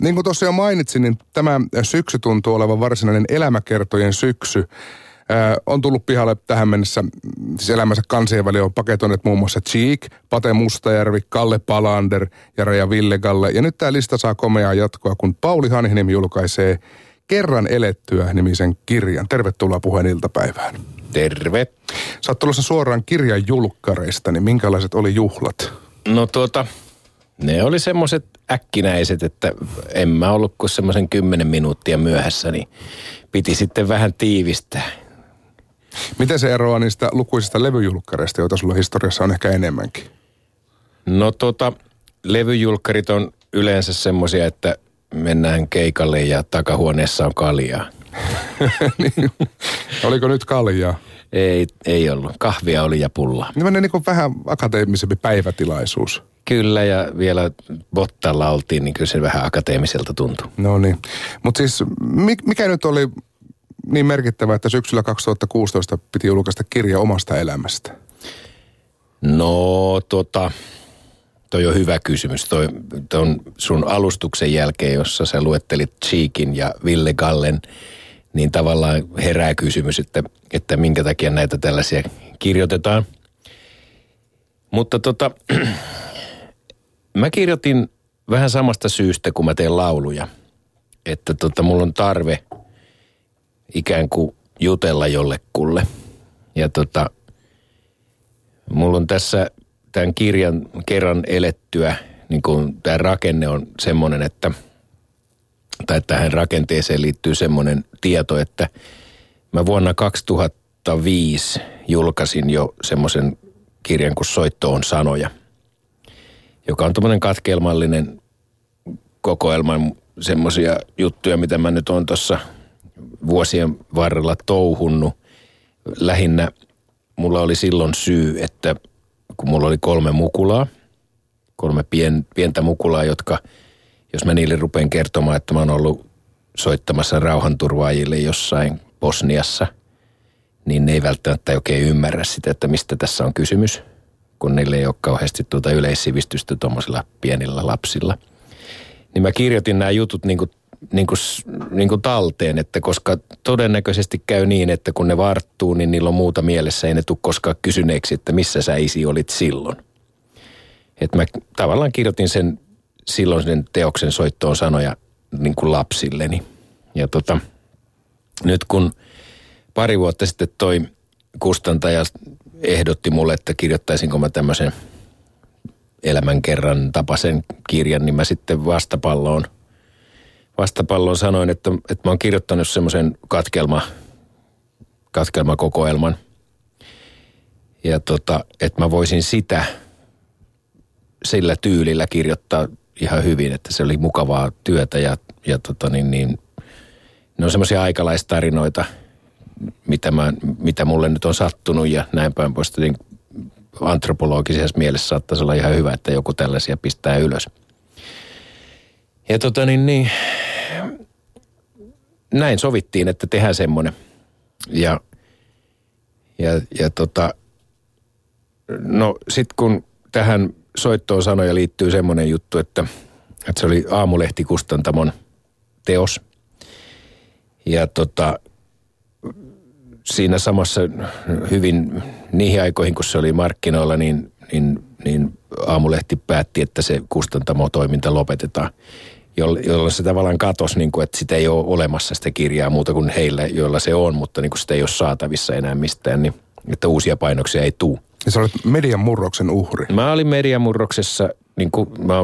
Niin kuin tuossa jo mainitsin, niin tämä syksy tuntuu olevan varsinainen elämäkertojen syksy. on tullut pihalle tähän mennessä, siis elämänsä kansien väliin on paketoineet muun muassa Cheek, Pate Mustajärvi, Kalle Palander ja Raja Villegalle. Ja nyt tämä lista saa komeaa jatkoa, kun Pauli Hanhinim julkaisee Kerran elettyä nimisen kirjan. Tervetuloa puheen iltapäivään. Terve. Sä oot tulossa suoraan kirjan julkkareista, niin minkälaiset oli juhlat? No tuota, ne oli semmoiset äkkinäiset, että en mä ollut kuin semmoisen kymmenen minuuttia myöhässä, niin piti sitten vähän tiivistää. Miten se eroaa niistä lukuisista levyjulkkareista, joita sulla historiassa on ehkä enemmänkin? No tota, levyjulkkarit on yleensä semmoisia, että mennään keikalle ja takahuoneessa on kaljaa. niin. Oliko nyt kaljaa? Ei, ei ollut. Kahvia oli ja pulla. Niin niin kuin vähän akateemisempi päivätilaisuus. Kyllä, ja vielä Bottalla oltiin, niin kyllä se vähän akateemiselta tuntui. No niin. Mutta siis mikä nyt oli niin merkittävä, että syksyllä 2016 piti julkaista kirja omasta elämästä? No tota, toi on hyvä kysymys. Toi, ton sun alustuksen jälkeen, jossa sä luettelit Cheekin ja Ville Gallen, niin tavallaan herää kysymys, että, että minkä takia näitä tällaisia kirjoitetaan. Mutta tota, mä kirjoitin vähän samasta syystä, kun mä teen lauluja. Että tota, mulla on tarve ikään kuin jutella jollekulle. Ja tota, mulla on tässä tämän kirjan kerran elettyä, niin kuin tämä rakenne on semmoinen, että, tai tähän rakenteeseen liittyy semmoinen tieto, että mä vuonna 2005 julkaisin jo semmoisen kirjan kuin Soitto on sanoja, joka on tämmöinen katkelmallinen kokoelman semmoisia juttuja, mitä mä nyt on tuossa vuosien varrella touhunnut. Lähinnä mulla oli silloin syy, että kun mulla oli kolme mukulaa, kolme pien, pientä mukulaa, jotka, jos mä niille rupean kertomaan, että mä oon ollut soittamassa rauhanturvaajille jossain Bosniassa, niin ne ei välttämättä oikein ymmärrä sitä, että mistä tässä on kysymys, kun niille ei ole kauheasti tuota yleissivistystä tuommoisilla pienillä lapsilla. Niin mä kirjoitin nämä jutut niin kuin niin kuin, niin kuin talteen, että koska todennäköisesti käy niin, että kun ne varttuu, niin niillä on muuta mielessä, ei ne tule koskaan kysyneeksi, että missä sä isi olit silloin. Että mä tavallaan kirjoitin sen silloin sen teoksen soittoon sanoja niin kuin lapsilleni. Ja tota, nyt kun pari vuotta sitten toi kustantaja ehdotti mulle, että kirjoittaisinko mä tämmöisen elämänkerran tapaisen kirjan, niin mä sitten vastapalloon – vastapallon sanoin, että, että mä oon kirjoittanut semmoisen katkelma, katkelmakokoelman. Ja tota, että mä voisin sitä sillä tyylillä kirjoittaa ihan hyvin, että se oli mukavaa työtä ja, ja tota niin, niin, ne on semmoisia aikalaistarinoita, mitä, mä, mitä mulle nyt on sattunut ja näin päin pois. Niin antropologisessa mielessä saattaisi olla ihan hyvä, että joku tällaisia pistää ylös. Ja tota niin, niin näin sovittiin, että tehdään semmoinen. Ja, ja, ja tota, no sit kun tähän soittoon sanoja liittyy semmoinen juttu, että, että se oli Aamulehti Kustantamon teos. Ja tota, siinä samassa hyvin niihin aikoihin, kun se oli markkinoilla, niin, niin, niin Aamulehti päätti, että se kustantamo-toiminta lopetetaan jolloin se tavallaan katosi, niin kuin, että sitä ei ole olemassa sitä kirjaa muuta kuin heillä, joilla se on, mutta niin kuin sitä ei ole saatavissa enää mistään, niin että uusia painoksia ei tule. Ja sä olet median murroksen uhri. Mä olin median murroksessa, niin kuin mä,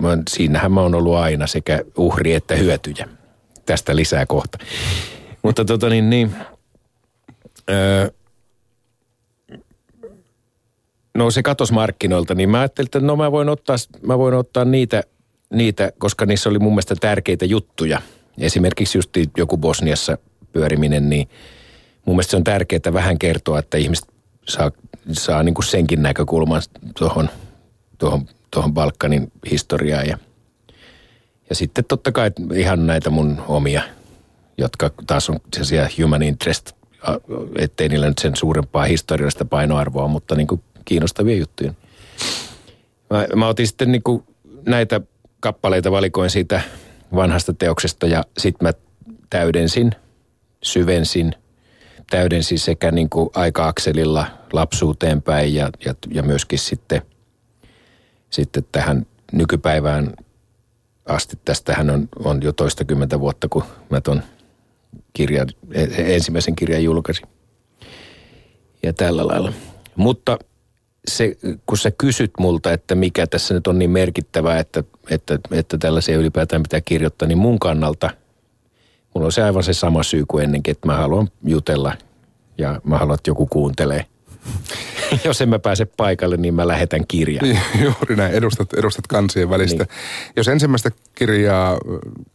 mä, siinähän mä oon ollut aina sekä uhri että hyötyjä. Tästä lisää kohta. Mutta tota niin, niin öö, no se katos markkinoilta, niin mä ajattelin, että no mä voin ottaa, mä voin ottaa niitä niitä, koska niissä oli mun mielestä tärkeitä juttuja. Esimerkiksi just joku Bosniassa pyöriminen, niin mun mielestä se on tärkeää vähän kertoa, että ihmiset saa, saa niin kuin senkin näkökulman tuohon tuohon, tuohon Balkanin historiaan. Ja, ja sitten totta kai ihan näitä mun omia, jotka taas on sellaisia human interest, ettei niillä nyt sen suurempaa historiallista painoarvoa, mutta niin kuin kiinnostavia juttuja. Mä, mä otin sitten niin kuin näitä kappaleita valikoin siitä vanhasta teoksesta ja sitten mä täydensin, syvensin, täydensin sekä niin kuin aika-akselilla lapsuuteen päin ja, ja, ja myöskin sitten, sitten tähän nykypäivään asti. Tästähän on, on jo toistakymmentä vuotta, kun mä ton kirjan, ensimmäisen kirjan julkaisin. Ja tällä lailla. Mutta se, kun sä kysyt multa, että mikä tässä nyt on niin merkittävää, että, että, että tällaisia ylipäätään pitää kirjoittaa, niin mun kannalta mulla on se aivan se sama syy kuin ennenkin, että mä haluan jutella ja mä haluan, että joku kuuntelee. Jos en mä pääse paikalle, niin mä lähetän kirjan. Niin, juuri näin, edustat, edustat kansien välistä. Niin. Jos ensimmäistä kirjaa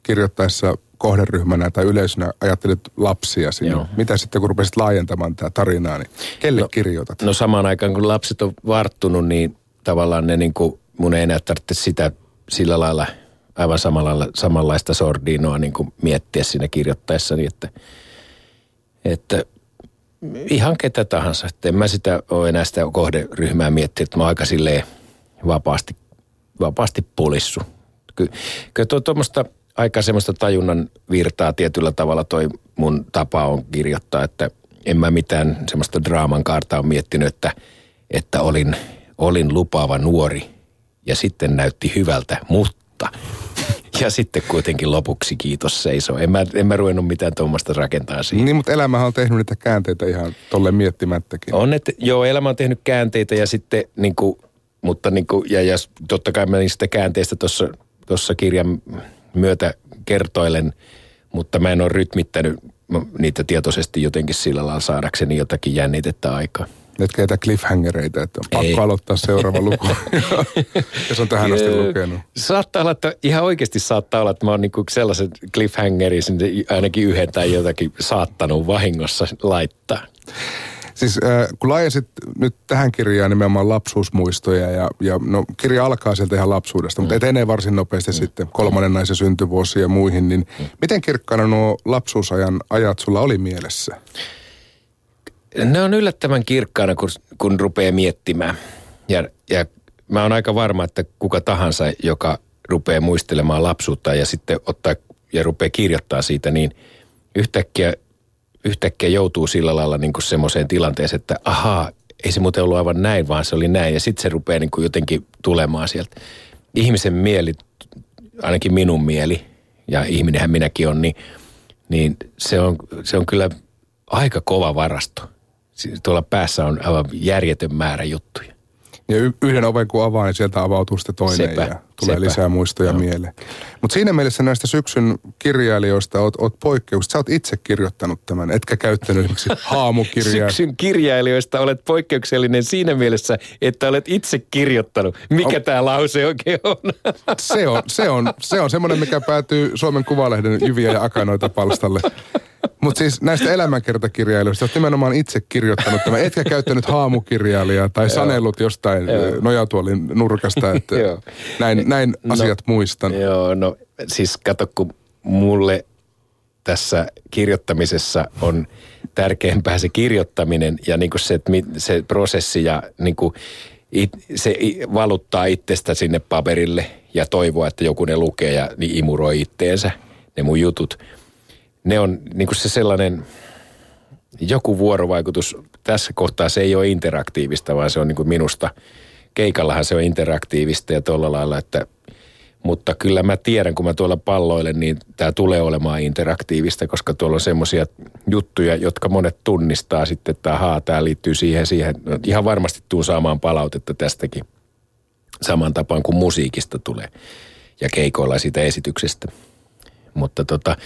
kirjoittaessa kohderyhmänä tai yleisönä ajattelit lapsia sinne, Joo. mitä sitten kun rupesit laajentamaan tätä tarinaa, niin kelle no, kirjoitat? No samaan aikaan kun lapset on varttunut, niin tavallaan ne niin kuin, mun ei enää tarvitse sitä sillä lailla aivan samalla, samanlaista sordinoa niin kuin miettiä siinä kirjoittaessani, että, että ihan ketä tahansa. Että en mä sitä ole enää sitä kohderyhmää miettiä, että mä aika silleen vapaasti, vapaasti pulissu. Ky, kyllä tuo tuommoista aika semmoista tajunnan virtaa tietyllä tavalla toi mun tapa on kirjoittaa, että en mä mitään semmoista draaman kaarta on miettinyt, että, että olin, olin lupaava nuori ja sitten näytti hyvältä, mutta ja sitten kuitenkin lopuksi kiitos seisoo. En mä, en mä ruvennut mitään tuommoista rakentaa siihen. Niin, mutta elämähän on tehnyt niitä käänteitä ihan tolle miettimättäkin. On, että joo, elämä on tehnyt käänteitä ja sitten niin kuin, mutta niin kuin, ja, ja totta kai mä niistä käänteistä tuossa kirjan myötä kertoilen, mutta mä en ole rytmittänyt niitä tietoisesti jotenkin sillä lailla saadakseni jotakin jännitettä aikaa. Nyt keitä cliffhangereita, että on pakko Ei. aloittaa seuraava luku, jos on tähän asti lukenut. Saattaa olla, että ihan oikeasti saattaa olla, että mä oon niinku sellaisen cliffhangerin ainakin yhden tai jotakin saattanut vahingossa laittaa. Siis äh, kun laajensit nyt tähän kirjaan nimenomaan lapsuusmuistoja ja, ja no, kirja alkaa sieltä ihan lapsuudesta, mm. mutta etenee varsin nopeasti mm. sitten kolmannen naisen syntyvuosi ja muihin, niin mm. miten kirkkaana nuo lapsuusajan ajat sulla oli mielessä? Ne on yllättävän kirkkaana, kun, kun rupeaa miettimään. Ja, ja mä oon aika varma, että kuka tahansa, joka rupeaa muistelemaan lapsuutta ja sitten ottaa ja rupeaa kirjoittaa siitä, niin yhtäkkiä, yhtäkkiä joutuu sillä lailla niin kuin semmoiseen tilanteeseen, että ahaa, ei se muuten ollut aivan näin, vaan se oli näin. Ja sitten se rupeaa niin kuin jotenkin tulemaan sieltä. Ihmisen mieli, ainakin minun mieli, ja ihminenhän minäkin on, niin, niin se, on, se on kyllä aika kova varasto tuolla päässä on aivan järjetön määrä juttuja. Ja yhden oven kun avaa, niin sieltä avautuu sitten toinen sepä, ja tulee sepä. lisää muistoja no. mieleen. Mutta siinä mielessä näistä syksyn kirjailijoista oot, oot poikkeus. Sä oot itse kirjoittanut tämän, etkä käyttänyt esimerkiksi haamukirjaa. Syksyn kirjailijoista olet poikkeuksellinen siinä mielessä, että olet itse kirjoittanut. Mikä oh. tämä lause oikein on? Se on, se on, se on semmoinen, mikä päätyy Suomen Kuvalehden Jyviä ja Akanoita palstalle. Mutta siis näistä elämänkertakirjailijoista olet nimenomaan itse kirjoittanut tämä. Etkä käyttänyt haamukirjailijaa tai sanellut jostain nojatuolin nurkasta, että näin, näin no, asiat muistan. Joo, no siis kato, kun mulle tässä kirjoittamisessa on tärkeämpää se kirjoittaminen ja niin kuin se, se prosessi ja niin kuin it, se valuttaa itsestä sinne paperille ja toivoa, että joku ne lukee ja niin imuroi itteensä ne mun jutut – ne on niin kuin se sellainen joku vuorovaikutus. Tässä kohtaa se ei ole interaktiivista, vaan se on niin kuin minusta. Keikallahan se on interaktiivista ja tuolla lailla, että mutta kyllä mä tiedän, kun mä tuolla palloilen, niin tämä tulee olemaan interaktiivista, koska tuolla on semmoisia juttuja, jotka monet tunnistaa sitten, että ahaa, tämä liittyy siihen, siihen. No, ihan varmasti tuu saamaan palautetta tästäkin saman tapaan kuin musiikista tulee ja keikoilla siitä esityksestä. Mutta tota,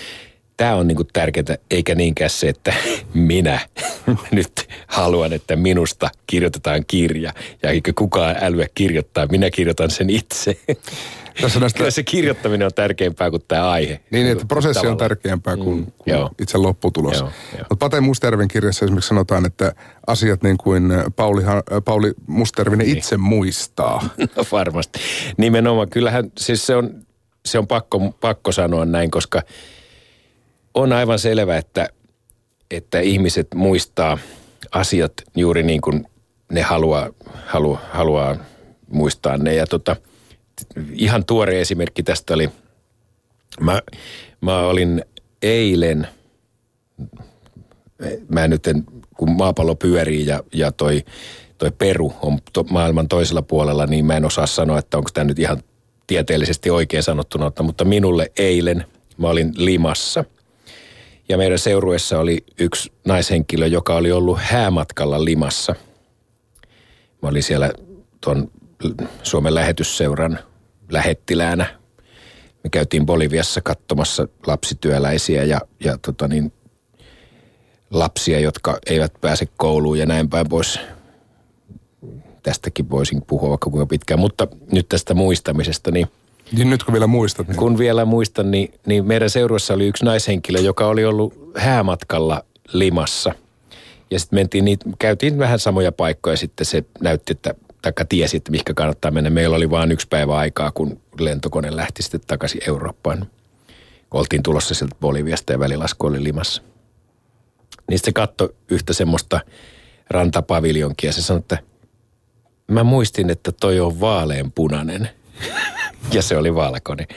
tämä on niinku tärkeää, eikä niinkään se, että minä nyt haluan, että minusta kirjoitetaan kirja. Ja eikä kukaan älyä kirjoittaa, minä kirjoitan sen itse. Tässä näistä... Kyllä se kirjoittaminen on tärkeämpää kuin tämä aihe. Niin, että prosessi Tavallaan. on tärkeämpää kuin, mm, kuin itse lopputulos. Mutta Pate Mustervin kirjassa esimerkiksi sanotaan, että asiat niin kuin Pauli, Pauli Mustervinen niin. itse muistaa. No varmasti. Nimenomaan. Kyllähän siis se on, se on pakko, pakko sanoa näin, koska – on aivan selvä, että, että ihmiset muistaa asiat juuri niin kuin ne haluaa, haluaa, haluaa muistaa ne. Ja tota, ihan tuore esimerkki tästä oli Mä, mä olin eilen, mä nyt en, kun maapallo pyörii ja, ja toi, toi Peru on to, maailman toisella puolella, niin mä en osaa sanoa, että onko tämä nyt ihan tieteellisesti oikein sanottuna, mutta minulle eilen mä olin Limassa. Ja meidän seurueessa oli yksi naishenkilö, joka oli ollut häämatkalla Limassa. Mä olin siellä tuon Suomen lähetysseuran lähettiläänä. Me käytiin Boliviassa katsomassa lapsityöläisiä ja, ja tota niin, lapsia, jotka eivät pääse kouluun ja näin päin pois. Tästäkin voisin puhua vaikka kuinka pitkään, mutta nyt tästä muistamisesta, niin niin nyt kun vielä muistat. Niin. Kun vielä muistan, niin, niin meidän seuruessa oli yksi naishenkilö, joka oli ollut häämatkalla Limassa. Ja sitten mentiin käytiin vähän samoja paikkoja, sitten se näytti, että taikka tiesi, että mihinkä kannattaa mennä. Meillä oli vain yksi päivä aikaa, kun lentokone lähti sitten takaisin Eurooppaan. Oltiin tulossa sieltä Boliviasta ja välilasku oli Limassa. Niin se katsoi yhtä semmoista rantapaviljonkia ja se sanoi, että mä muistin, että toi on vaaleanpunainen. Ja se oli valkoinen.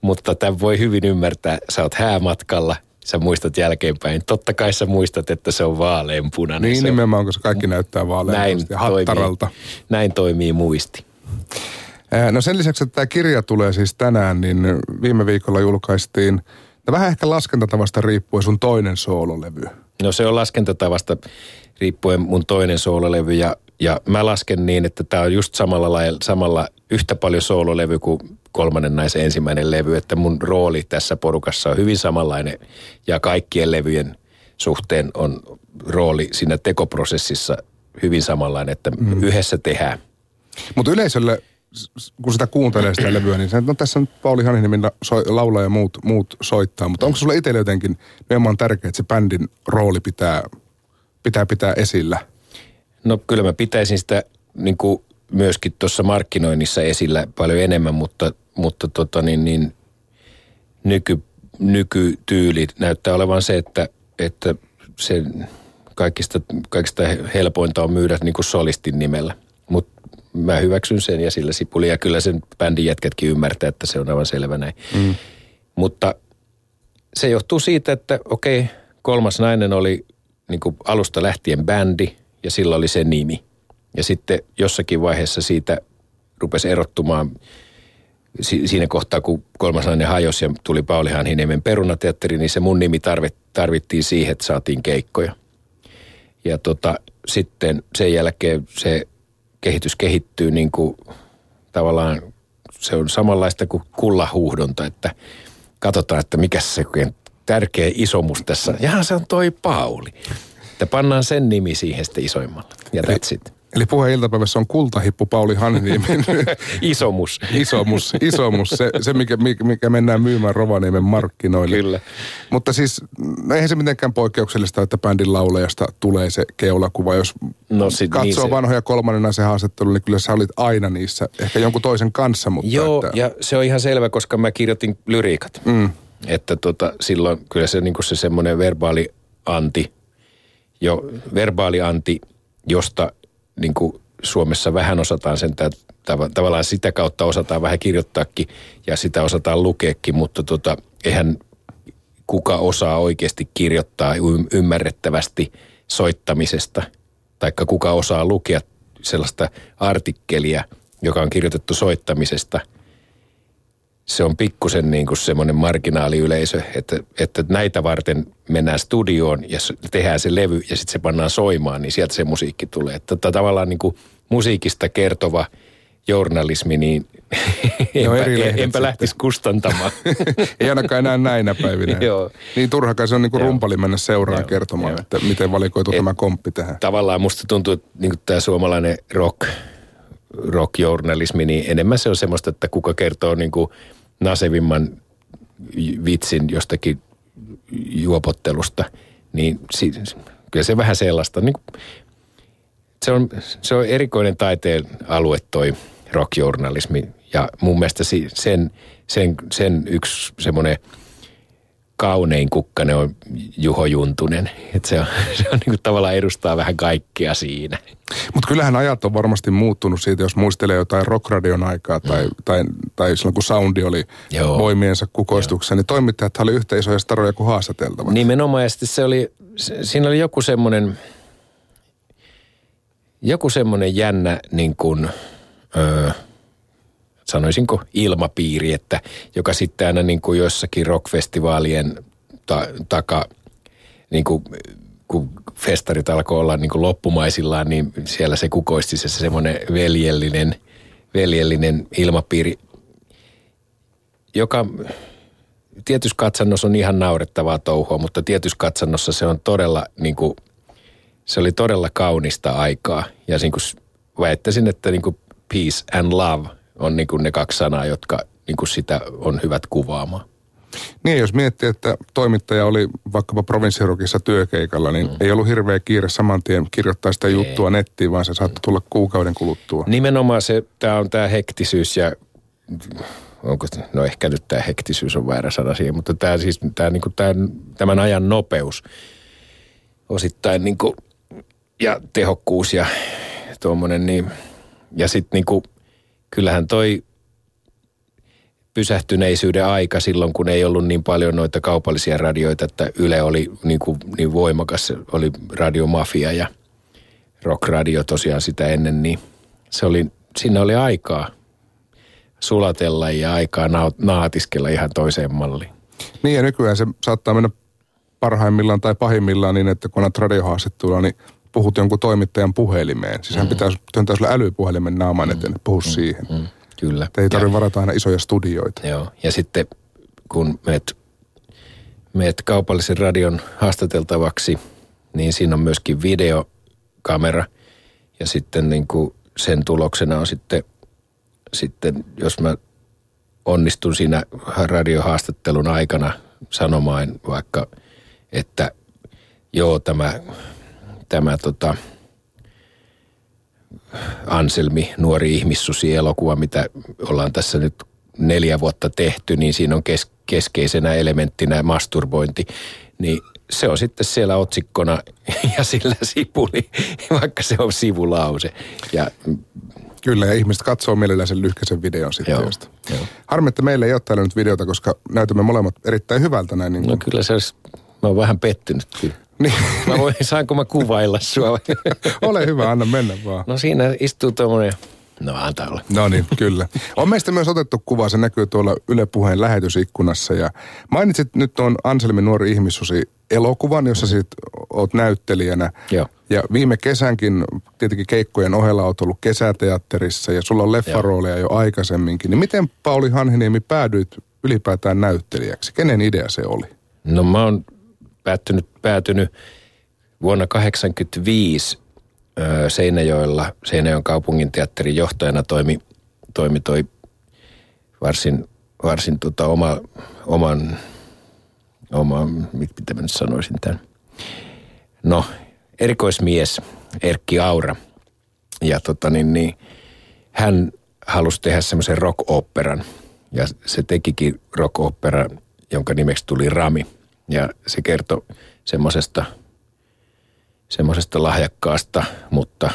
Mutta tämän voi hyvin ymmärtää. Sä oot häämatkalla, sä muistat jälkeenpäin. Totta kai sä muistat, että se on vaaleanpunainen. Niin se nimenomaan, koska kaikki näyttää vaaleanpunasta ja hattaralta. Toimii, näin toimii muisti. No sen lisäksi, että tämä kirja tulee siis tänään, niin viime viikolla julkaistiin, no vähän ehkä laskentatavasta riippuen sun toinen soololevy. No se on laskentatavasta riippuen mun toinen soololevy ja, ja mä lasken niin, että tämä on just samalla lailla, samalla yhtä paljon soololevy kuin kolmannen naisen ensimmäinen levy, että mun rooli tässä porukassa on hyvin samanlainen ja kaikkien levyjen suhteen on rooli siinä tekoprosessissa hyvin samanlainen, että mm. yhdessä tehdään. Mutta yleisölle, kun sitä kuuntelee sitä levyä, niin se, no tässä on Pauli Haniniemen laulaa ja muut, muut soittaa, mutta onko sulle itselle jotenkin nimenomaan tärkeää, että se bändin rooli pitää pitää pitää esillä? No kyllä mä pitäisin sitä niin kuin myöskin tuossa markkinoinnissa esillä paljon enemmän, mutta, mutta tota niin, niin nyky, nykytyyli näyttää olevan se, että, että se kaikista, kaikista helpointa on myydä niin kuin solistin nimellä. Mutta mä hyväksyn sen ja sillä sipuli ja kyllä sen bändin jätkätkin ymmärtää, että se on aivan selvä näin. Mm. Mutta se johtuu siitä, että okei, kolmas nainen oli niin kuin alusta lähtien bändi ja sillä oli se nimi. Ja sitten jossakin vaiheessa siitä rupesi erottumaan siinä kohtaa, kun kolmas nainen hajosi ja tuli Pauli Hanhiniemen perunateatteri, niin se mun nimi tarvittiin siihen, että saatiin keikkoja. Ja tota, sitten sen jälkeen se kehitys kehittyy niin kuin tavallaan, se on samanlaista kuin kullahuuhdonta, että katsotaan, että mikä se tärkeä isomus tässä. Jahan se on toi Pauli. Että pannaan sen nimi siihen sitten isoimmalla. Ja eli, that's it. Eli puheen iltapäivässä on kultahippu Pauli Hanniniemen. isomus. isomus, isomus. Se, se mikä, mikä mennään myymään Rovaniemen markkinoille. Kyllä. Mutta siis no eihän se mitenkään poikkeuksellista, että bändin laulajasta tulee se keulakuva. Jos no sit, katsoo niin se... vanhoja kolmannen se haastattelu, niin kyllä sä olit aina niissä. Ehkä jonkun toisen kanssa, mutta... Joo, että... ja se on ihan selvä, koska mä kirjoitin lyriikat. Mm. Että tota, silloin kyllä se, niin se semmoinen verbaali anti, jo verbaali anti, josta niin kuin Suomessa vähän osataan sen tav- tavallaan sitä kautta osataan vähän kirjoittaakin ja sitä osataan lukeekin, mutta tota, eihän kuka osaa oikeasti kirjoittaa ymmärrettävästi soittamisesta, taikka kuka osaa lukea sellaista artikkelia, joka on kirjoitettu soittamisesta – se on pikkusen niin kuin semmoinen marginaaliyleisö, että, että näitä varten mennään studioon ja tehdään se levy ja sitten se pannaan soimaan, niin sieltä se musiikki tulee. Että tavallaan niin kuin musiikista kertova journalismi, niin no, enpä, enpä lähtisi kustantamaan. Ei ainakaan enää näinä päivinä. Joo. Niin turhakaan se on niin kuin rumpali mennä seuraan Joo. kertomaan, Joo. että miten valikoitu Et, tämä komppi tähän. Tavallaan musta tuntuu, että niin tämä suomalainen rock, rockjournalismi, niin enemmän se on semmoista, että kuka kertoo niin kuin nasevimman vitsin jostakin juopottelusta, niin si, kyllä se vähän sellaista. Niin kuin, se, on, se on erikoinen taiteen alue toi rockjournalismi ja mun mielestä sen, sen, sen yksi semmoinen kaunein kukkanen on Juho Juntunen. Et se on, se on niin kuin tavallaan edustaa vähän kaikkea siinä. Mutta kyllähän ajat on varmasti muuttunut siitä, jos muistelee jotain rockradion aikaa tai, mm. tai, tai silloin kun soundi oli Joo. voimiensa kukoistuksessa, Joo. niin toimittajat oli yhtä isoja staroja kuin haastateltavat. Nimenomaan ja se oli, siinä oli joku semmoinen, joku semmoinen jännä niin kuin, öö, sanoisinko ilmapiiri, että joka sitten aina niin kuin jossakin rockfestivaalien ta- taka, niin kuin, kun festarit alkoi olla niin kuin loppumaisillaan, niin siellä se kukoisti se semmoinen veljellinen, veljellinen ilmapiiri, joka tietyssä katsannossa on ihan naurettavaa touhua, mutta tietyssä katsannossa se on todella niin kuin, se oli todella kaunista aikaa. Ja niin kuin väittäisin, että niin kuin peace and love – on niin kuin ne kaksi sanaa, jotka niin kuin sitä on hyvät kuvaamaan. Niin, jos miettii, että toimittaja oli vaikkapa provinssirokissa työkeikalla, niin mm. ei ollut hirveä kiire saman tien kirjoittaa sitä ei. juttua nettiin, vaan se saattoi tulla kuukauden kuluttua. Nimenomaan se, tämä on tämä hektisyys ja onko, no ehkä nyt tämä hektisyys on väärä sana siihen, mutta tämä siis, tämä, niin kuin tämän, tämän ajan nopeus osittain niin kuin, ja tehokkuus ja tuommoinen, niin, ja sitten niin kuin kyllähän toi pysähtyneisyyden aika silloin, kun ei ollut niin paljon noita kaupallisia radioita, että Yle oli niin, kuin, niin voimakas, oli radiomafia ja rockradio tosiaan sitä ennen, niin se oli, siinä oli aikaa sulatella ja aikaa naatiskella ihan toiseen malliin. Niin ja nykyään se saattaa mennä parhaimmillaan tai pahimmillaan niin, että kun on radiohaastattelua, niin puhut jonkun toimittajan puhelimeen. Siis hän mm. pitäisi työntää sulle älypuhelimen naaman eteen, että puhu mm. siihen. Mm. Kyllä. Että ei tarvitse varata aina isoja studioita. Joo, ja sitten kun meet, meet kaupallisen radion haastateltavaksi, niin siinä on myöskin videokamera. Ja sitten niin kuin sen tuloksena on sitten, sitten, jos mä onnistun siinä radiohaastattelun aikana sanomaan vaikka, että joo, tämä tämä tota, Anselmi, nuori ihmissusi elokuva, mitä ollaan tässä nyt neljä vuotta tehty, niin siinä on kes, keskeisenä elementtinä masturbointi. Niin se on sitten siellä otsikkona ja sillä sipuli, vaikka se on sivulause. Ja Kyllä, ja ihmiset katsoo mielellään sen lyhkäisen videon sitten. Joo, joo. Harmi, että meillä ei ole täällä nyt videota, koska näytämme molemmat erittäin hyvältä näin. Niin kuin... No kyllä se olisi, mä oon vähän pettynyt kyllä. Niin. Mä voin, saanko mä kuvailla sua? Ole hyvä, anna mennä vaan. No siinä istuu tuommoinen No antaa olla. No niin, kyllä. On meistä myös otettu kuva, se näkyy tuolla Yle Puheen lähetysikkunassa. Ja mainitsit nyt tuon Anselmin nuori ihmissusi elokuvan, jossa sit oot näyttelijänä. Joo. Ja viime kesänkin tietenkin keikkojen ohella oot ollut kesäteatterissa ja sulla on leffarooleja jo aikaisemminkin. Niin miten Pauli Hanhiniemi päädyit ylipäätään näyttelijäksi? Kenen idea se oli? No mä oon päättynyt, päätynyt vuonna 1985 Seinäjoella, Seinäjoen kaupungin teatterin johtajana toimi, toimi toi varsin, varsin tota oma, oman, oma, mitä mä nyt sanoisin tämän, no erikoismies Erkki Aura. Ja tota niin, niin hän halusi tehdä semmoisen rock-operan. Ja se tekikin rock-operan, jonka nimeksi tuli Rami – ja se kertoi semmoisesta semmoisesta lahjakkaasta, mutta,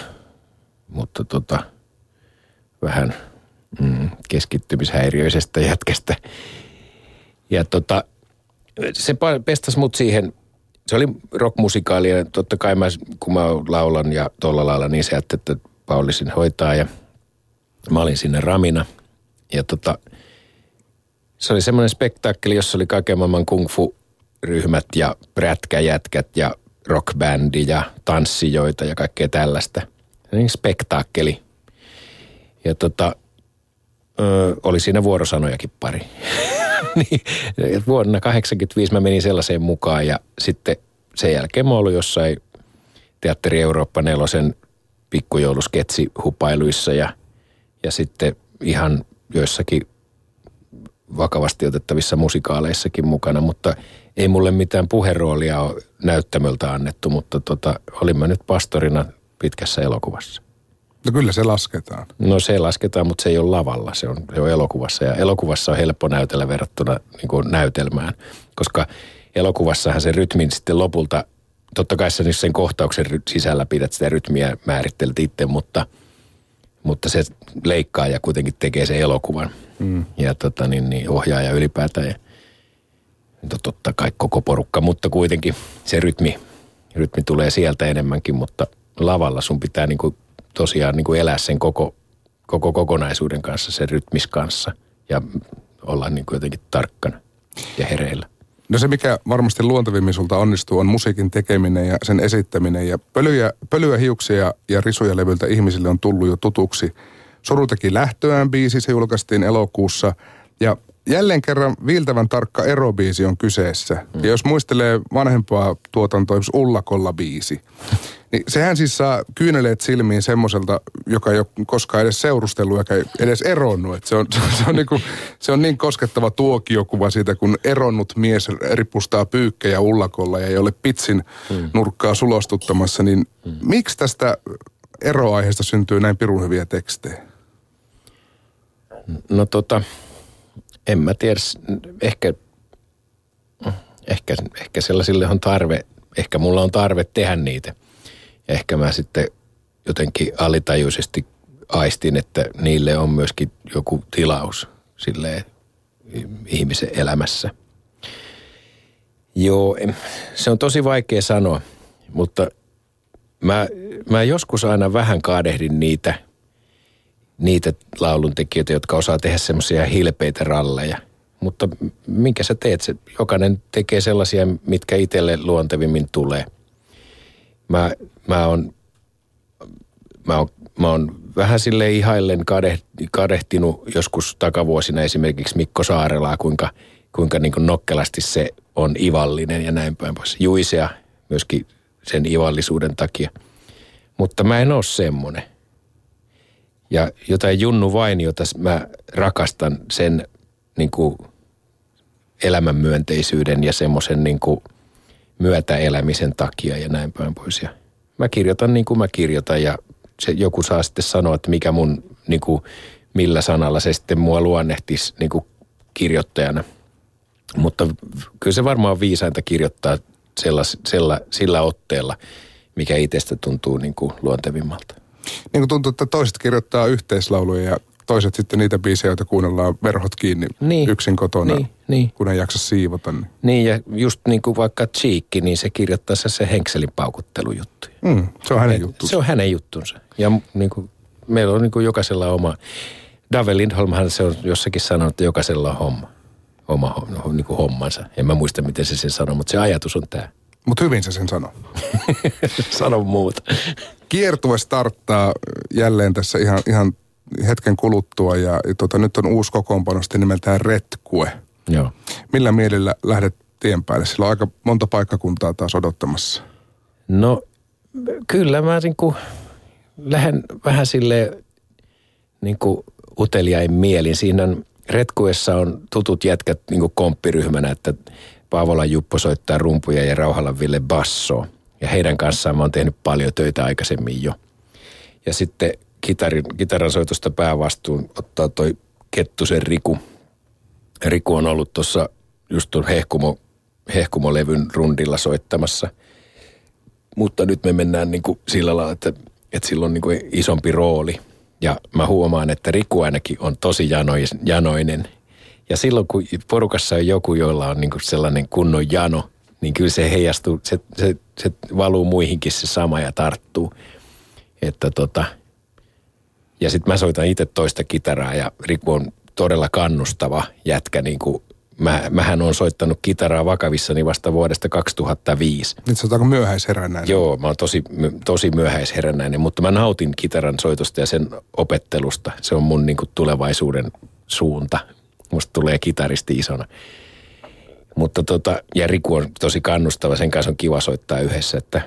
mutta tota, vähän mm, keskittymishäiriöisestä jätkästä. Ja tota, se pestas mut siihen, se oli rockmusikaali ja totta kai mä, kun mä laulan ja tuolla lailla, niin se että Pauli sen hoitaa ja mä olin sinne ramina. Ja tota, se oli semmoinen spektaakkeli, jossa oli kaiken maailman kung fu ryhmät ja prätkäjätkät ja rockbändi ja tanssijoita ja kaikkea tällaista. Niin spektaakkeli. Ja tota, ö, oli siinä vuorosanojakin pari. niin, vuonna 85 mä menin sellaiseen mukaan ja sitten sen jälkeen mä olin jossain Teatteri Eurooppa nelosen pikkujoulusketsi hupailuissa ja, ja sitten ihan joissakin vakavasti otettavissa musikaaleissakin mukana, mutta ei mulle mitään puheroolia ole näyttämöltä annettu, mutta tota, olin mä nyt pastorina pitkässä elokuvassa. No kyllä se lasketaan. No se lasketaan, mutta se ei ole lavalla, se on, se on elokuvassa. Ja elokuvassa on helppo näytellä verrattuna niin kuin näytelmään, koska elokuvassahan se rytmin sitten lopulta, totta kai sä sen kohtauksen sisällä pidät sitä rytmiä määrittelet itse, mutta, mutta se leikkaa ja kuitenkin tekee sen elokuvan. Mm. Ja tota, niin, niin ohjaaja ylipäätään ja no totta kai koko porukka, mutta kuitenkin se rytmi, rytmi tulee sieltä enemmänkin, mutta lavalla sun pitää niin kuin tosiaan niin kuin elää sen koko, koko kokonaisuuden kanssa, sen rytmis kanssa ja olla niin kuin jotenkin tarkkana ja hereillä. No se, mikä varmasti luontevimmin sulta onnistuu, on musiikin tekeminen ja sen esittäminen. Ja pölyjä, pölyä hiuksia ja risuja levyltä ihmisille on tullut jo tutuksi. Soru teki lähtöään biisi, se julkaistiin elokuussa. Ja jälleen kerran viiltävän tarkka erobiisi on kyseessä. Mm. Ja jos muistelee vanhempaa tuotantoa, Ullakolla biisi, niin sehän siis saa kyyneleet silmiin semmoiselta, joka ei ole koskaan edes seurustellut eikä edes eronnut. Et se, on, se, on niinku, se on niin koskettava tuokiokuva siitä, kun eronnut mies ripustaa pyykkejä ullakolla ja ei ole pitsin hmm. nurkkaa sulostuttamassa. Niin hmm. miksi tästä eroaiheesta syntyy näin pirun hyviä tekstejä? No tota, en mä tiedä, ehkä, ehkä, ehkä sellaisille on tarve, ehkä mulla on tarve tehdä niitä – ehkä mä sitten jotenkin alitajuisesti aistin, että niille on myöskin joku tilaus sille ihmisen elämässä. Joo, se on tosi vaikea sanoa, mutta mä, mä joskus aina vähän kadehdin niitä, niitä lauluntekijöitä, jotka osaa tehdä semmoisia hilpeitä ralleja. Mutta minkä sä teet? Se, jokainen tekee sellaisia, mitkä itselle luontevimmin tulee – mä, mä on, mä on, mä on vähän sille ihaillen kadehtinut joskus takavuosina esimerkiksi Mikko Saarelaa, kuinka, kuinka niin nokkelasti se on ivallinen ja näin päin pois. Juisea myöskin sen ivallisuuden takia. Mutta mä en ole semmonen. Ja jotain Junnu jota mä rakastan sen niin kuin elämänmyönteisyyden ja semmoisen niin myötäelämisen takia ja näin päin pois. Ja mä kirjoitan niin kuin mä kirjoitan ja se, joku saa sitten sanoa, että mikä mun, niin kuin, millä sanalla se sitten mua luonnehtisi niin kuin kirjoittajana. Mutta kyllä se varmaan on viisainta kirjoittaa sella, sella, sillä otteella, mikä itsestä tuntuu niin kuin luontevimmalta. Niin kuin tuntuu, että toiset kirjoittaa yhteislauluja ja toiset sitten niitä biisejä, joita kuunnellaan verhot kiinni niin. yksin kotona, niin, niin. kun ei jaksa siivota. Niin. niin, ja just niin kuin vaikka Cheekki, niin se kirjoittaa se, se henkselin paukuttelujuttu. Mm, se on hänen juttunsa. Se on hänen juttunsa. Ja niin kuin, meillä on niin kuin jokaisella oma. Dave Lindholmhan se on jossakin sanonut, että jokaisella on homma. Oma niin kuin hommansa. En mä muista, miten se sen sanoo, mutta se ajatus on tämä. Mutta hyvin se sen sanoo. Sano muuta. Kiertue starttaa jälleen tässä ihan, ihan hetken kuluttua ja, ja tota, nyt on uusi kokoonpano nimeltään Retkue. Joo. Millä mielellä lähdet tien päälle? Sillä on aika monta paikkakuntaa taas odottamassa. No kyllä mä niin kuin lähden vähän sille niin kuin uteliain mielin. Siinä on, Retkuessa on tutut jätkät niin kuin komppiryhmänä, että Paavola Juppo soittaa rumpuja ja Rauhalan Ville basso. Ja heidän kanssaan mä oon tehnyt paljon töitä aikaisemmin jo. Ja sitten kitarin, kitaran soitosta päävastuun ottaa toi Kettusen Riku. Riku on ollut tuossa just tuon hehkumo, hehkumolevyn rundilla soittamassa. Mutta nyt me mennään niin kuin sillä lailla, että, että sillä on niin kuin isompi rooli. Ja mä huomaan, että Riku ainakin on tosi janoinen. Ja silloin kun porukassa on joku, jolla on niin kuin sellainen kunnon jano, niin kyllä se heijastuu, se, se, se valuu muihinkin se sama ja tarttuu. Että tota, ja sitten mä soitan itse toista kitaraa ja Riku on todella kannustava jätkä. Niin kuin mä, mähän on soittanut kitaraa vakavissani vasta vuodesta 2005. Nyt oot myöhäisherännäinen. Joo, mä oon tosi, tosi myöhäisherännäinen, mutta mä nautin kitaran soitosta ja sen opettelusta. Se on mun niin kuin tulevaisuuden suunta. Musta tulee kitaristi isona. Mutta tota, ja Riku on tosi kannustava, sen kanssa on kiva soittaa yhdessä, että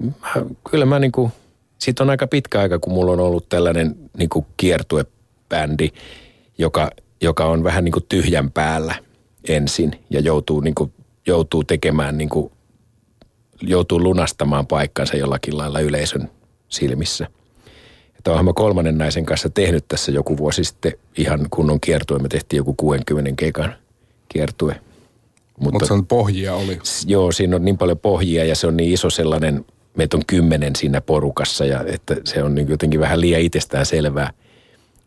mä, kyllä mä niin kuin – siitä on aika pitkä aika, kun mulla on ollut tällainen niin kuin kiertuebändi, joka, joka on vähän niin kuin tyhjän päällä ensin ja joutuu, niin kuin, joutuu tekemään, niin kuin, joutuu lunastamaan paikkansa jollakin lailla yleisön silmissä. että oonhan mä kolmannen naisen kanssa tehnyt tässä joku vuosi sitten ihan kunnon kiertue. Me tehtiin joku 60 keikan kiertue. Mutta Mut se on pohjia oli. Joo, siinä on niin paljon pohjia ja se on niin iso sellainen, meitä on kymmenen siinä porukassa ja että se on niin jotenkin vähän liian itsestään selvää.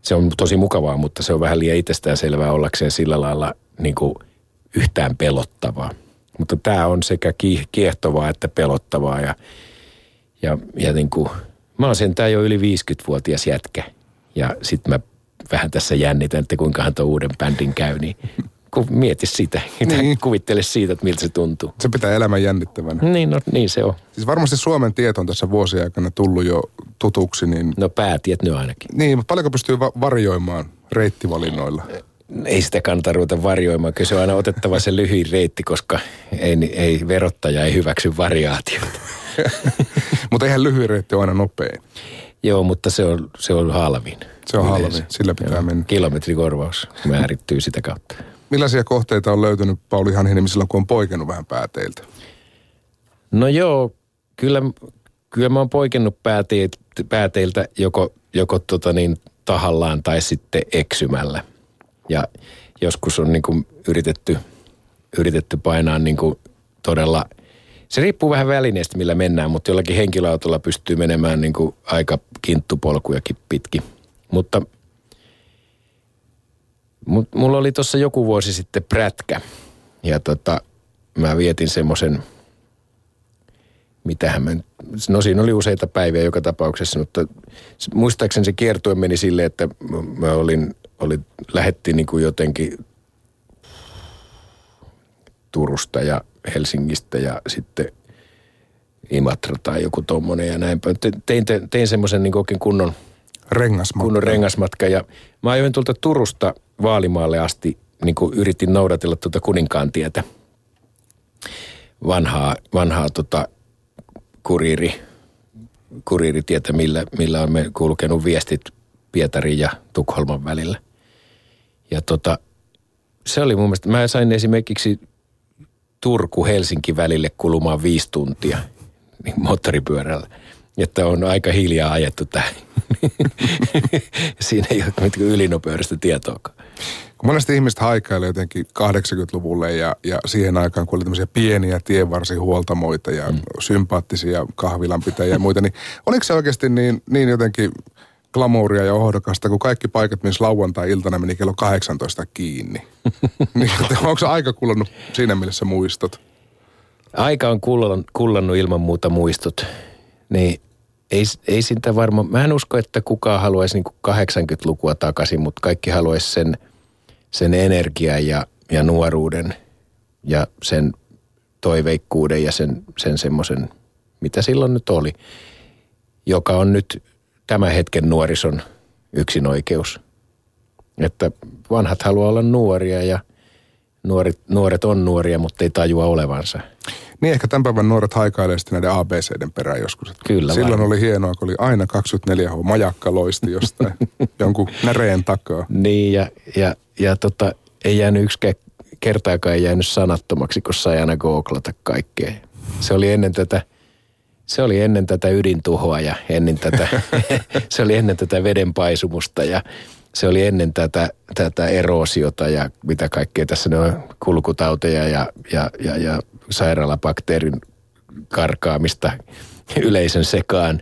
Se on tosi mukavaa, mutta se on vähän liian itsestään selvää ollakseen sillä lailla niin kuin yhtään pelottavaa. Mutta tämä on sekä kiehtovaa että pelottavaa ja, ja, ja niin kuin, mä oon sentään jo yli 50-vuotias jätkä. Ja sitten mä vähän tässä jännitän, että kuinkahan tuo uuden bändin käy, niin kun mieti sitä. Niin. Kuvittele siitä, että miltä se tuntuu. Se pitää elämän jännittävänä. Niin, no, niin se on. Siis varmasti Suomen tieto on tässä vuosien aikana tullut jo tutuksi. Niin... No päätiet nyt ainakin. Niin, mutta paljonko pystyy va- varjoimaan reittivalinnoilla? Ei sitä kannata ruveta varjoimaan. Kyllä se on aina otettava se lyhyin reitti, koska ei, ei verottaja ei hyväksy variaatiota. mutta eihän lyhyin reitti ole aina nopein. Joo, mutta se on, se on halvin. Se on halvin, sillä pitää Joo. mennä. Kilometrikorvaus määrittyy sitä kautta. Millaisia kohteita on löytynyt Pauli Hanhinen, silloin kun on poikennut vähän pääteiltä? No joo, kyllä, kyllä mä oon poikennut pääteiltä, pääteiltä joko, joko tota niin, tahallaan tai sitten eksymällä. Ja joskus on niin kuin yritetty, yritetty painaa niin kuin todella, se riippuu vähän välineestä millä mennään, mutta jollakin henkilöautolla pystyy menemään niin kuin aika kinttupolkujakin pitkin. Mutta – mulla oli tuossa joku vuosi sitten prätkä ja tota, mä vietin semmoisen, mitähän mä, no siinä oli useita päiviä joka tapauksessa, mutta muistaakseni se kiertue meni silleen, että mä olin, olin lähettiin niin kuin jotenkin Turusta ja Helsingistä ja sitten Imatra tai joku tommonen ja näin. Tein, tein, tein semmoisen niin oikein kunnon, rengasmatka. kunnon rengasmatka ja mä ajoin tuolta Turusta – Vaalimaalle asti niin kuin yritin noudatella tuota kuninkaan tietä. Vanhaa, vanhaa tota, kuriiri, kuriiritietä, millä, millä on me kulkenut viestit Pietarin ja Tukholman välillä. Ja tota, se oli mun mielestä, mä sain esimerkiksi Turku-Helsinki välille kulumaan viisi tuntia niin moottoripyörällä. Että on aika hiljaa ajettu tähän. Siinä ei ole mitään ylinopeudesta tietoakaan. Kun monesti ihmiset haikailee jotenkin 80-luvulle ja, ja siihen aikaan, kun oli tämmöisiä pieniä tienvarsihuoltamoita ja mm. sympaattisia kahvilanpitäjiä ja muita, niin oliko se oikeasti niin, niin jotenkin glamouria ja ohdokasta, kun kaikki paikat, missä lauantai-iltana meni kello 18 kiinni. niin, onko se aika kullannut siinä mielessä muistot? Aika on kullannut ilman muuta muistot. Niin ei, ei sitä varmaan, mä en usko, että kukaan haluaisi niin 80-lukua takaisin, mutta kaikki haluaisi sen, sen energian ja, ja nuoruuden ja sen toiveikkuuden ja sen, sen semmoisen, mitä silloin nyt oli, joka on nyt tämän hetken nuorison yksin oikeus. Että vanhat haluaa olla nuoria ja nuoret, nuoret on nuoria, mutta ei tajua olevansa. Niin ehkä tämän päivän nuoret haikailee sitten näiden ABCden perään joskus. Kyllä Silloin varmaan. oli hienoa, kun oli aina 24H, majakka loisti jostain jonkun näreen takaa. Niin ja, ja, ja tota, ei jäänyt yksikään kertaakaan ei jäänyt sanattomaksi, kun sai aina googlata kaikkea. Se oli ennen tätä, se oli ennen tätä ydintuhoa ja ennen tätä, se oli ennen tätä vedenpaisumusta ja se oli ennen tätä, tätä eroosiota ja mitä kaikkea tässä on kulkutauteja ja, ja, ja, ja sairaalabakteerin karkaamista yleisön sekaan.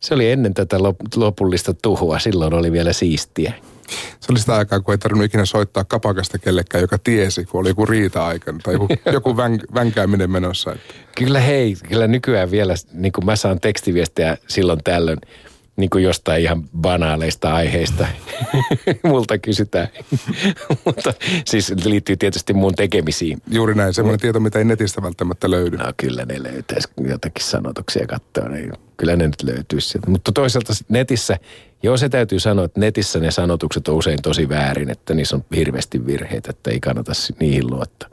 Se oli ennen tätä lopullista tuhoa, silloin oli vielä siistiä. Se oli sitä aikaa, kun ei tarvinnut ikinä soittaa kapakasta kellekään, joka tiesi, kun oli joku riita-aika tai joku, joku vän, vänkääminen menossa. Kyllä hei, kyllä nykyään vielä, niin kuin mä saan tekstiviestejä silloin tällöin, niin kuin jostain ihan banaaleista aiheista multa kysytään. Mutta siis liittyy tietysti mun tekemisiin. Juuri näin, semmoinen Mut, tieto, mitä ei netistä välttämättä löydy. No kyllä ne löytäisi jotakin sanotuksia katsoa, niin kyllä ne nyt löytyisi sieltä. Mutta toisaalta netissä, joo se täytyy sanoa, että netissä ne sanotukset on usein tosi väärin, että niissä on hirveästi virheitä, että ei kannata niihin luottaa.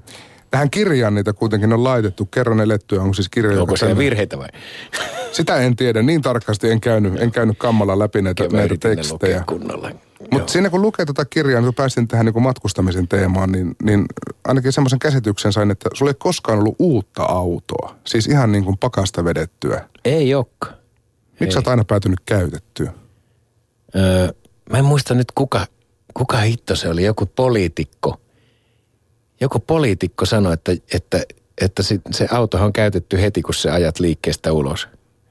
Tähän kirjaan niitä kuitenkin on laitettu. Kerran elettyä on siis kirja. Onko se virheitä vai? Sitä en tiedä. Niin tarkasti en käynyt, en käynyt kammalla läpi näitä, näitä tekstejä. Mutta siinä kun lukee tätä kirjaa, niin kun pääsin tähän niin matkustamisen teemaan, niin, niin ainakin semmoisen käsityksen sain, että sulla ei koskaan ollut uutta autoa. Siis ihan niin kuin pakasta vedettyä. Ei olekaan. Miksi sä oot aina päätynyt käytettyä? Öö, mä en muista nyt kuka, kuka hitto se oli, joku poliitikko. Joku poliitikko sanoi, että, että, että se, se autohan on käytetty heti, kun se ajat liikkeestä ulos.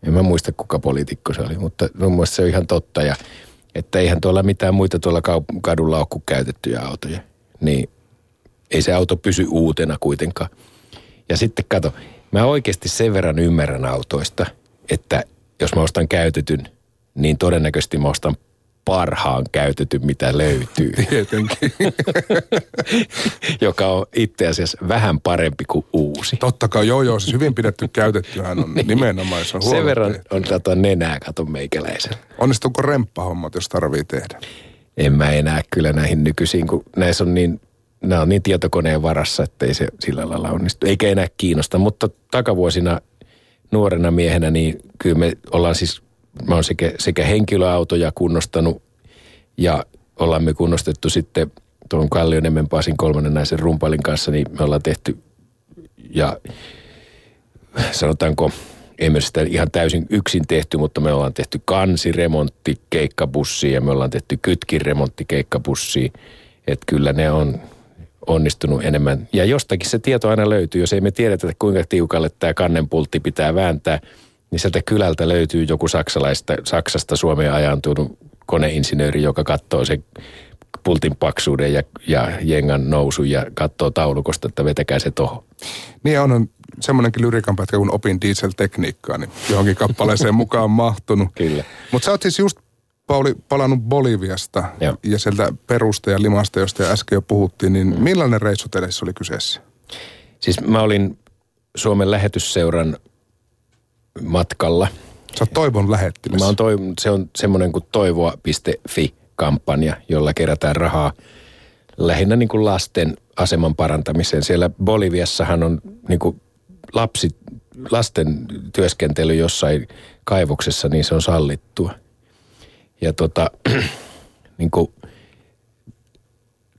En mä muista, kuka poliitikko se oli, mutta mun mielestä se on ihan totta. Ja, että eihän tuolla mitään muita tuolla kadulla ole kuin käytettyjä autoja. Niin ei se auto pysy uutena kuitenkaan. Ja sitten kato, mä oikeasti sen verran ymmärrän autoista, että jos mä ostan käytetyn, niin todennäköisesti mä ostan parhaan käytetyn, mitä löytyy. Tietenkin. Joka on itse asiassa vähän parempi kuin uusi. Totta kai, joo joo, siis hyvin pidetty käytettyhän on niin. nimenomaan, se on Sen verran on kato nenää, kato meikäläisen. Onnistuuko remppahommat, jos tarvii tehdä? En mä enää kyllä näihin nykyisiin, kun näissä on niin, nämä on niin tietokoneen varassa, että ei se sillä lailla onnistu. Eikä enää kiinnosta, mutta takavuosina nuorena miehenä, niin kyllä me ollaan siis mä oon sekä, sekä henkilöautoja kunnostanut ja ollaan me kunnostettu sitten tuon Kallionemen Pasin kolmannen naisen rumpalin kanssa, niin me ollaan tehty ja sanotaanko, emme sitä ihan täysin yksin tehty, mutta me ollaan tehty kansiremontti keikkabussiin ja me ollaan tehty kytkiremontti keikkabussiin. Että kyllä ne on onnistunut enemmän. Ja jostakin se tieto aina löytyy, jos ei me tiedetä, kuinka tiukalle tämä kannenpultti pitää vääntää – niin sieltä kylältä löytyy joku saksalaista, Saksasta Suomeen ajantunut koneinsinööri, joka katsoo sen pultin paksuuden ja, ja jengan nousu ja katsoo taulukosta, että vetäkää se toho. Niin on, semmoinenkin lyrikan pätkä, kun opin dieseltekniikkaa, niin johonkin kappaleeseen mukaan mahtunut. Kyllä. Mutta sä oot siis just Pauli palannut Boliviasta ja. ja sieltä perusta ja limasta, josta jo äsken jo puhuttiin, niin mm. millainen reissu teille oli kyseessä? Siis mä olin Suomen lähetysseuran matkalla. Sä oot Toivon lähettiläs. Mä oon se on semmoinen kuin toivoa.fi-kampanja, jolla kerätään rahaa lähinnä niin kuin lasten aseman parantamiseen. Siellä Boliviassahan on niin kuin lapsi, lasten työskentely jossain kaivoksessa, niin se on sallittua. Ja tota, niin kuin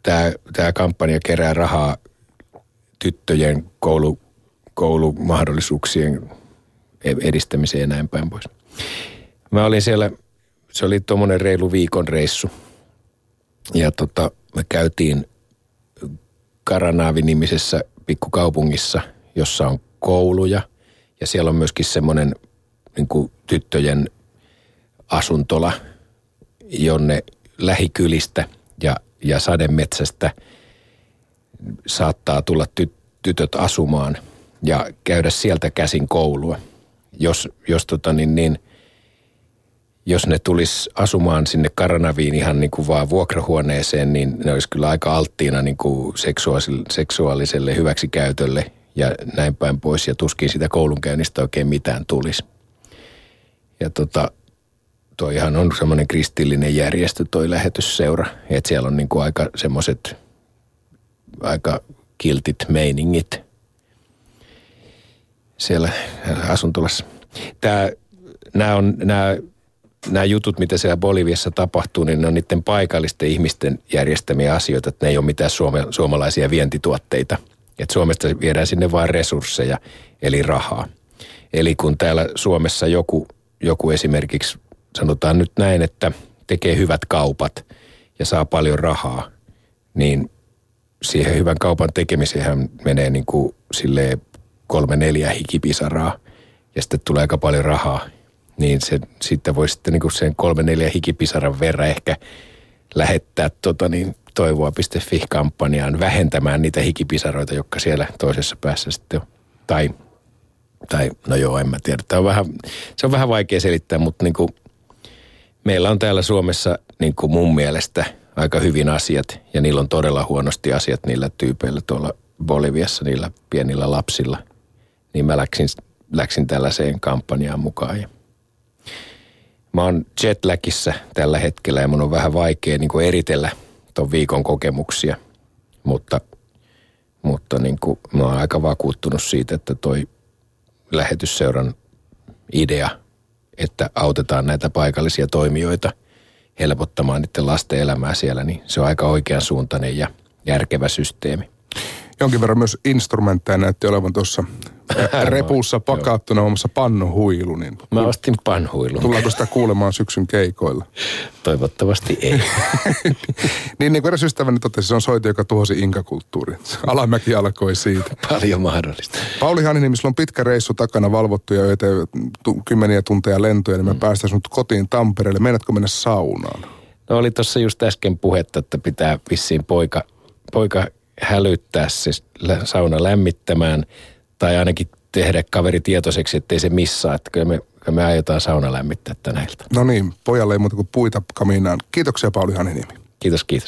tämä, tämä kampanja kerää rahaa tyttöjen koulu, koulumahdollisuuksien edistämiseen ja näin päin pois. Mä olin siellä, se oli tuommoinen reilu viikon reissu. Ja tota, me käytiin Karanaavi-nimisessä pikkukaupungissa, jossa on kouluja. Ja siellä on myöskin semmoinen niin tyttöjen asuntola, jonne lähikylistä ja, ja sademetsästä saattaa tulla ty, tytöt asumaan ja käydä sieltä käsin koulua jos, jos, tota niin, niin, jos ne tulis asumaan sinne Karanaviin ihan niin kuin vaan vuokrahuoneeseen, niin ne olisi kyllä aika alttiina niin kuin seksuaaliselle, hyväksikäytölle ja näin päin pois. Ja tuskin sitä koulunkäynnistä oikein mitään tulisi. Ja tota, toihan on semmoinen kristillinen järjestö, toi lähetysseura. Että siellä on niin kuin aika semmoiset aika kiltit meiningit – siellä asuntolassa. Tämä, nämä, on, nämä, nämä jutut, mitä siellä Boliviassa tapahtuu, niin ne on niiden paikallisten ihmisten järjestämiä asioita, että ne ei ole mitään suome, suomalaisia vientituotteita. Että Suomesta viedään sinne vain resursseja, eli rahaa. Eli kun täällä Suomessa joku, joku esimerkiksi, sanotaan nyt näin, että tekee hyvät kaupat ja saa paljon rahaa, niin siihen hyvän kaupan tekemiseen menee niin kuin silleen kolme neljä hikipisaraa ja sitten tulee aika paljon rahaa, niin se, sitten voi sitten niin sen kolme neljä hikipisaran verran ehkä lähettää tota niin, toivoa.fi-kampanjaan vähentämään niitä hikipisaroita, jotka siellä toisessa päässä sitten. Tai, tai no joo, en mä tiedä. Tämä on vähän, se on vähän vaikea selittää, mutta niin kuin, meillä on täällä Suomessa niin kuin mun mielestä aika hyvin asiat ja niillä on todella huonosti asiat niillä tyypeillä tuolla Boliviassa, niillä pienillä lapsilla – niin mä läksin, läksin tällaiseen kampanjaan mukaan. Ja mä oon jetlagissa tällä hetkellä ja mun on vähän vaikea niin kuin eritellä ton viikon kokemuksia, mutta, mutta niin kuin, mä oon aika vakuuttunut siitä, että toi lähetysseuran idea, että autetaan näitä paikallisia toimijoita helpottamaan niiden lasten elämää siellä, niin se on aika oikean suuntainen ja järkevä systeemi. Jonkin verran myös instrumentteja näytti olevan tuossa repussa pakattuna omassa pannuhuilu. Niin Mä ostin panhuilun. tullaanko sitä kuulemaan syksyn keikoilla? Toivottavasti ei. niin, niin kuin eräs ystäväni totesi, se on soito, joka tuhosi inkakulttuurin. Alamäki alkoi siitä. Paljon mahdollista. Pauli Haninen, sulla on pitkä reissu takana, valvottuja öitä, kymmeniä tunteja lentoja, niin me mm. päästään sinut kotiin Tampereelle. Meinaatko mennä saunaan? No oli tuossa just äsken puhetta, että pitää vissiin poika, poika hälyttää se sauna lämmittämään tai ainakin tehdä kaveri tietoiseksi, ettei se missaa. Että kyllä me, kyllä me aiotaan sauna lämmittää tänä iltana. No niin, pojalle ei muuta kuin puita kaminaan. Kiitoksia Pauli Haniniemi. Kiitos, kiitos.